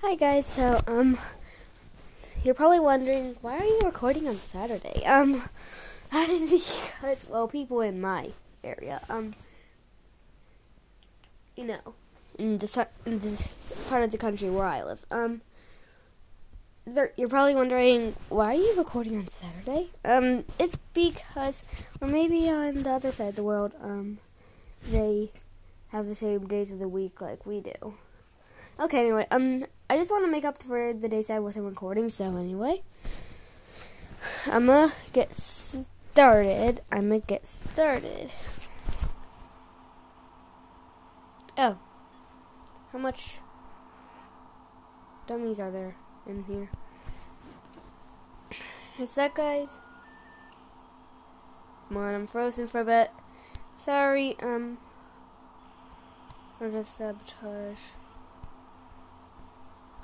Hi guys. So um, you're probably wondering why are you recording on Saturday? Um, that is because well, people in my area, um, you know, in this in this part of the country where I live, um, you're probably wondering why are you recording on Saturday? Um, it's because, or maybe on the other side of the world, um, they have the same days of the week like we do. Okay, anyway, um, I just want to make up for the days I wasn't recording. So anyway, I'm gonna get started. I'm gonna get started. Oh, how much dummies are there in here? Is that guys? Come on, I'm frozen for a bit. Sorry, um, for the sabotage.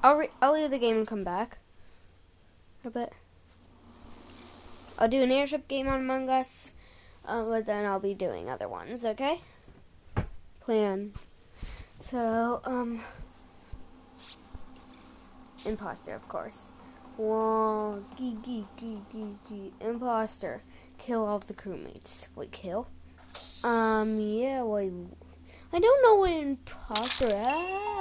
I'll re- I'll leave the game and come back. A bit. I'll do an airship game on Among Us, uh, but then I'll be doing other ones. Okay. Plan. So um, imposter, of course. Whoa, gee, gee, gee, gee, gee. Imposter. Kill all the crewmates. Wait, kill? Um, yeah, wait. I don't know what imposter at.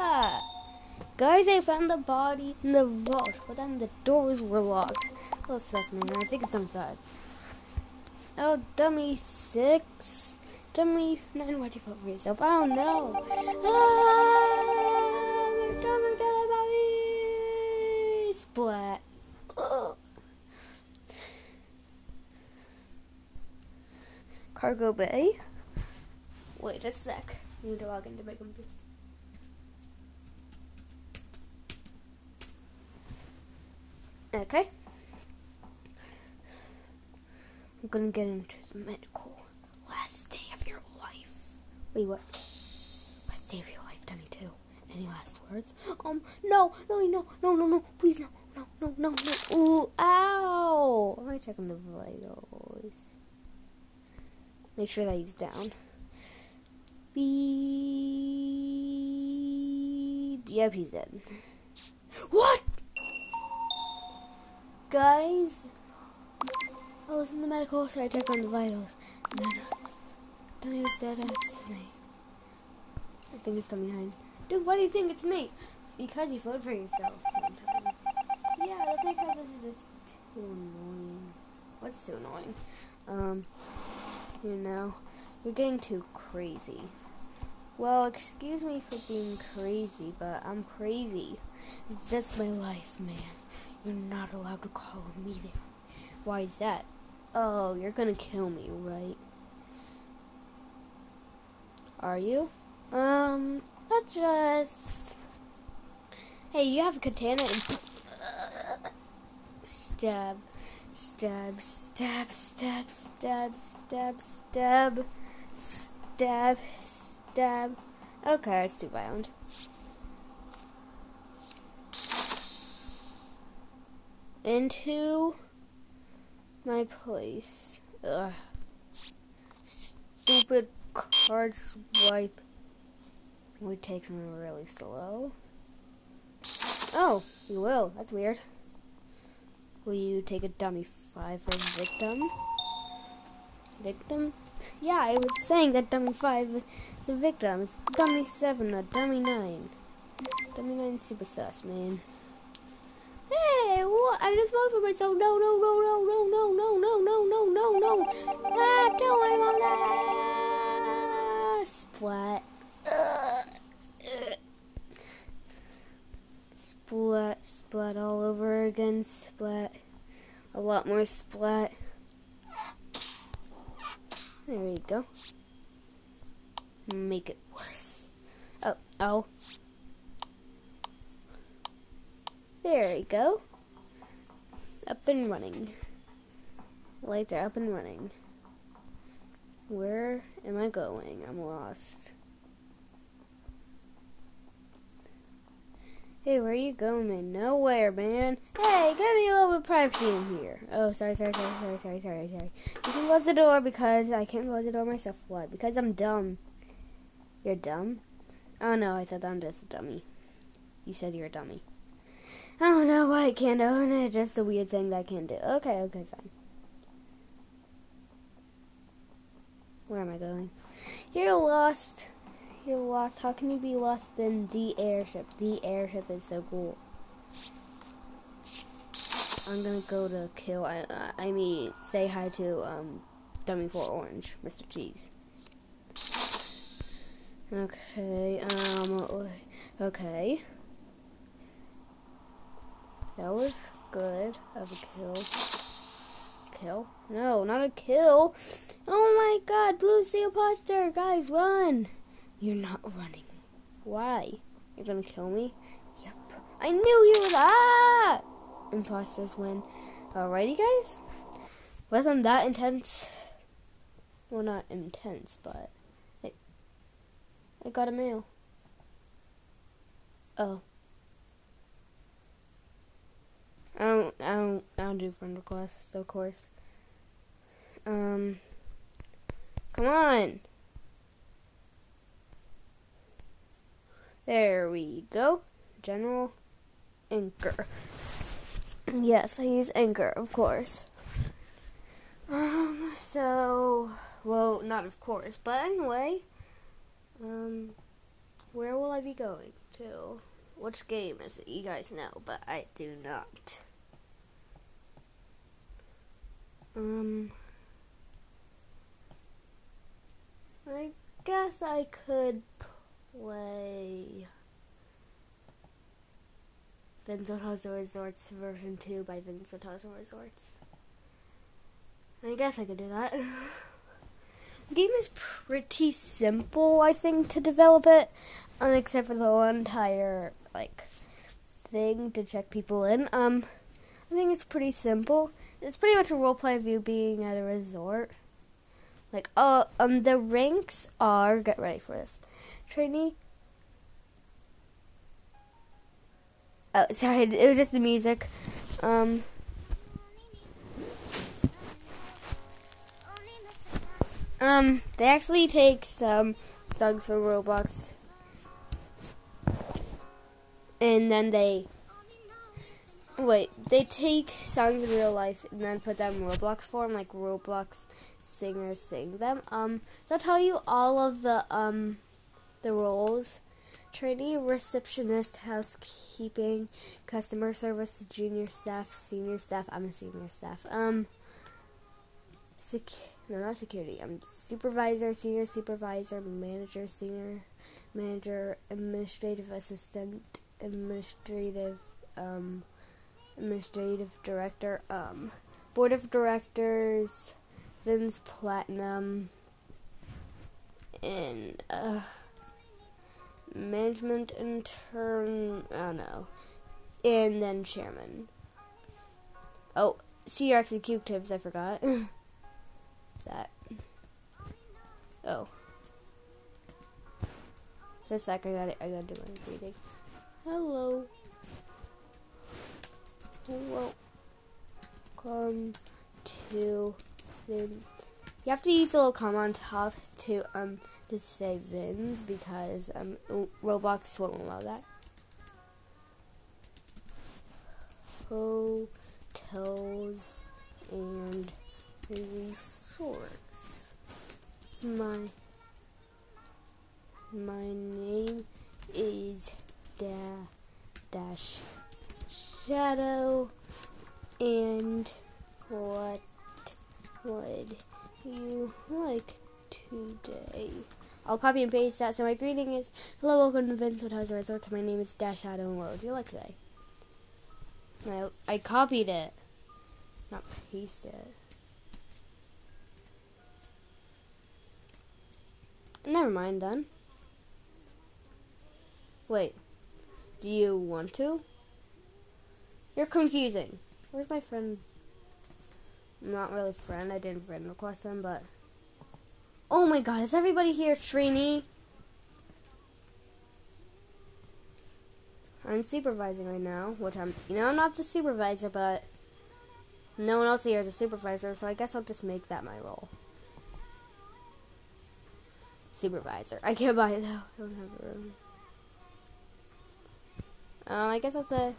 Guys, I found the body in the vault, but then the doors were locked. Oh, assessment, I think it's dummy five. Oh, dummy six. Dummy nine, why'd you vote for yourself? Oh no. Ah, dummy, dummy, splat. Cargo bay. Wait a sec. I need to log into my computer. Okay. I'm gonna get into the medical. Last day of your life. Wait, what? Last day of your life, dummy too. Any last words? Um, no, no, no, no, no, no, please, no, no, no, no, no. Ooh, ow! Let me check on the vitals. Make sure that he's down. Beep. Yep, he's dead. What? Guys. I was in the medical, so I checked on the vitals. Tony was dead, it's me. I think it's 79. Dude, why do you think it's me? Because you voted for yourself one time. Yeah, that's because this is just too annoying. What's too annoying? Um, you know, you're getting too crazy. Well, excuse me for being crazy, but I'm crazy. It's just my life, man. You're not allowed to call me there. Why is that? Oh, you're gonna kill me, right? Are you? Um, let's just. Hey, you have a katana and. Stab. Stab, stab, stab, stab, stab, stab, stab, stab. Okay, it's too violent. Into my place. Ugh. Stupid card swipe. We take them really slow. Oh, you will. That's weird. Will you take a dummy five for victim? Victim? Yeah, I was saying that dummy five is a victim. It's dummy seven, a dummy nine. Dummy nine super sus, man. I just voted for myself. No, no, no, no, no, no, no, no, no, no, no, no. Ah, don't worry about that. Splat. Splat, splat all over again. Splat. A lot more splat. There we go. Make it worse. Oh, oh. There we go. Up and running. Lights are up and running. Where am I going? I'm lost. Hey, where are you going, man? Nowhere, man. Hey, give me a little bit of privacy in here. Oh, sorry, sorry, sorry, sorry, sorry, sorry, sorry. You can close the door because I can't close the door myself. Why? Because I'm dumb. You're dumb? Oh no, I said I'm just a dummy. You said you're a dummy. I don't know why I can't own it. Just a weird thing that I can't do. Okay, okay, fine. Where am I going? You're lost. You're lost. How can you be lost in the airship? The airship is so cool. I'm gonna go to kill. I, I mean, say hi to um, Dummy for Orange, Mr. Cheese. Okay. Um. Okay. That was good of a kill. Kill? No, not a kill. Oh my god, Blue Seal Poster! Guys, run! You're not running. Why? You're gonna kill me? Yep. I knew you was ah! Imposters win. Alrighty, guys. Wasn't that intense? Well, not intense, but it, I got a mail. Oh. I don't, I don't, I don't do friend requests, of course. Um, come on. There we go. General Anchor. yes, I use Anchor, of course. Um, so, well, not of course, but anyway, um, where will I be going to? Which game is it? You guys know, but I do not. Um, I guess I could play Vincent Hudson Resorts version 2 by Vincent Hudson Resorts. I guess I could do that. the game is pretty simple, I think, to develop it, um, except for the entire like thing to check people in. Um, I think it's pretty simple. It's pretty much a roleplay of you being at a resort. Like, oh, um, the ranks are get ready for this. Trainee. Oh, sorry, it was just the music. Um. Um, they actually take some songs from Roblox and then they wait they take songs in real life and then put them in roblox form like roblox singers sing them. Um so i'll tell you all of the um the roles? Trainee receptionist housekeeping customer service junior staff senior staff i'm a senior staff. Um sec- no not security i'm supervisor senior supervisor manager senior manager administrative assistant administrative um, administrative director, um, board of directors, Vince Platinum, and uh, management intern. I don't know, and then chairman. Oh, senior executives. I forgot that. Oh. Just a sec, I gotta, I gotta do my reading. Hello. Welcome to Vin. You have to use a little comma on top to um to say Vins because um Roblox won't allow that. Hotels and resorts. My my name is da dash shadow and what would you like today? I'll copy and paste that. So my greeting is Hello, welcome to Vincent House Resort. My name is Dash Shadow and what would you like today? I, I copied it. Not pasted it. Never mind then. Wait. Do you want to? You're confusing. Where's my friend? Not really friend. I didn't friend request him, but. Oh my god, is everybody here, Trini? I'm supervising right now, which I'm, you know, I'm not the supervisor, but no one else here is a supervisor, so I guess I'll just make that my role. Supervisor. I can't buy it though. I don't have a room. Um, I guess I'll say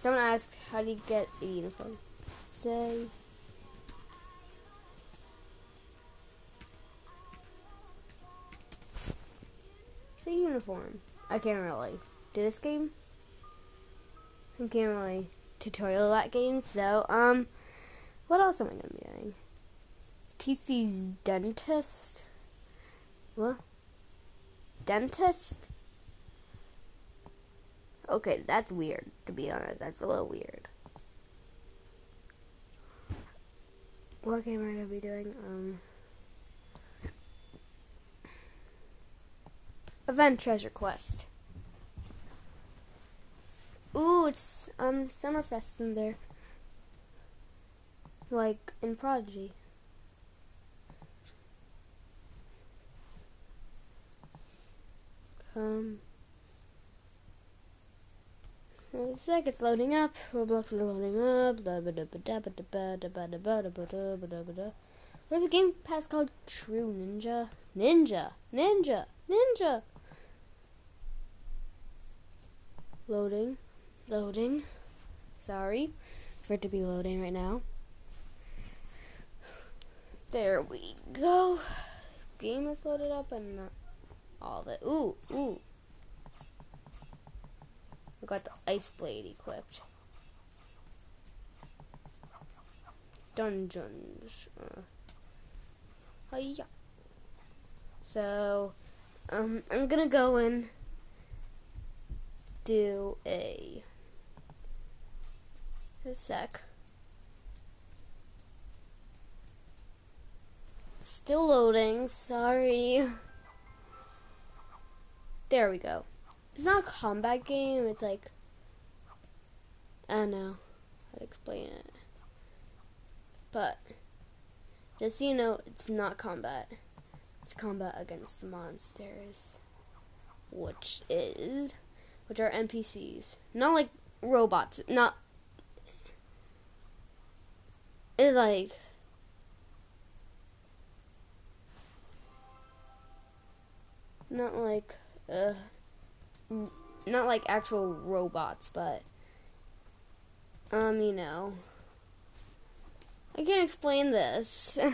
Someone asked, how do you get a uniform? Say. Say uniform. I can't really do this game. I can't really tutorial that game. So, um, what else am I gonna be doing? TC's dentist. What? Dentist? Okay, that's weird, to be honest. That's a little weird. What game are I gonna be doing? Um, Event Treasure Quest. Ooh, it's um Summerfest in there. Like in Prodigy. Um A sec, it's loading up. Roblox is loading up. Where's the game pass called True Ninja? Ninja! Ninja! Ninja! Loading. Loading. Sorry for it to be loading right now. There we go. Game is loaded up and not all it. Ooh, ooh. Got the ice blade equipped. Dungeons. Uh, hiya. So, um, I'm gonna go and do a, a sec. Still loading, sorry. There we go it's not a combat game. It's like I don't know how to explain it, but just so you know, it's not combat. It's combat against monsters, which is which are NPCs, not like robots. Not it's like. Not like, uh, not like actual robots, but um, you know, I can't explain this.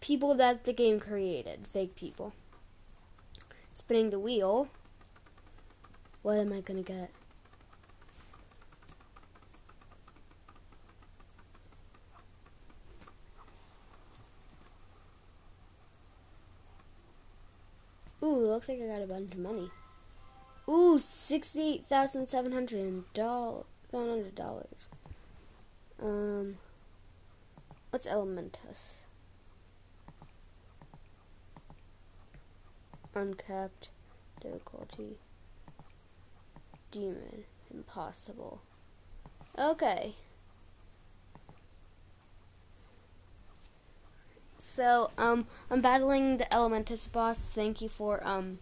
people that the game created, fake people. Spinning the wheel. What am I gonna get? Ooh, looks like I got a bunch of money. Ooh, sixty-eight thousand seven hundred dollars. Um, what's Elementus? Uncapped difficulty. Demon. Impossible. Okay. So, um, I'm battling the Elementus boss. Thank you for, um,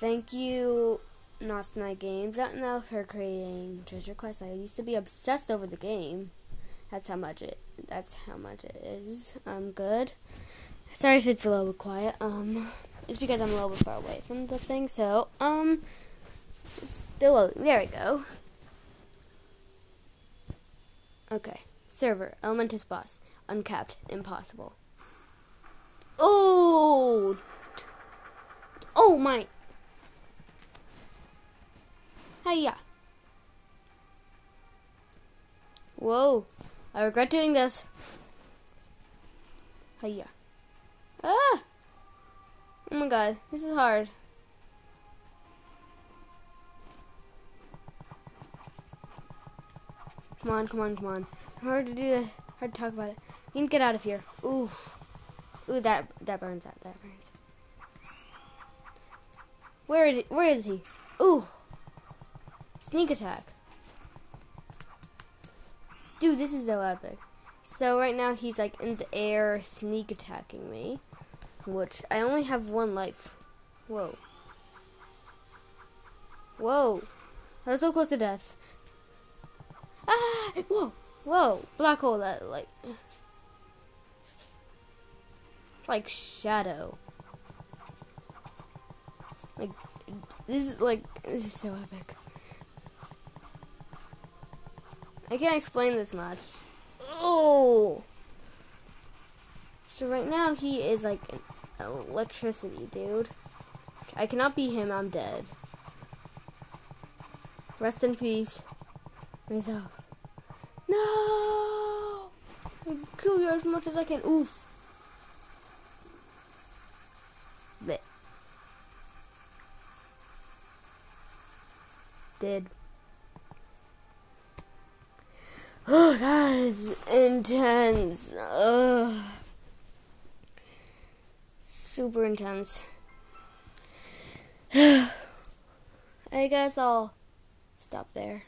thank you, Nosniy Games. I don't know for creating Treasure Quest. I used to be obsessed over the game. That's how much it, that's how much it is. Um, good. Sorry if it's a little bit quiet. Um, it's because I'm a little bit far away from the thing. So, um, still, there we go. Okay. Server, Elementus boss, uncapped, impossible. Oh! Oh my! Hiya! Whoa! I regret doing this. Hiya! Ah! Oh my god, this is hard. Come on, come on, come on. Hard to do that. Hard to talk about it. You need to get out of here. Ooh. Ooh, that that burns. That that burns. Where is where is he? Ooh, sneak attack. Dude, this is so epic. So right now he's like in the air, sneak attacking me, which I only have one life. Whoa. Whoa. I was so close to death. Ah! Whoa! Whoa! Black hole that like like Shadow. Like this is like this is so epic. I can't explain this much. Oh. So right now he is like electricity dude. I cannot beat him. I'm dead. Rest in peace. Myself. No! I'll kill you as much as I can. Oof. Blech. Dead. Oh, that is intense. Ugh. Super intense. I guess I'll stop there.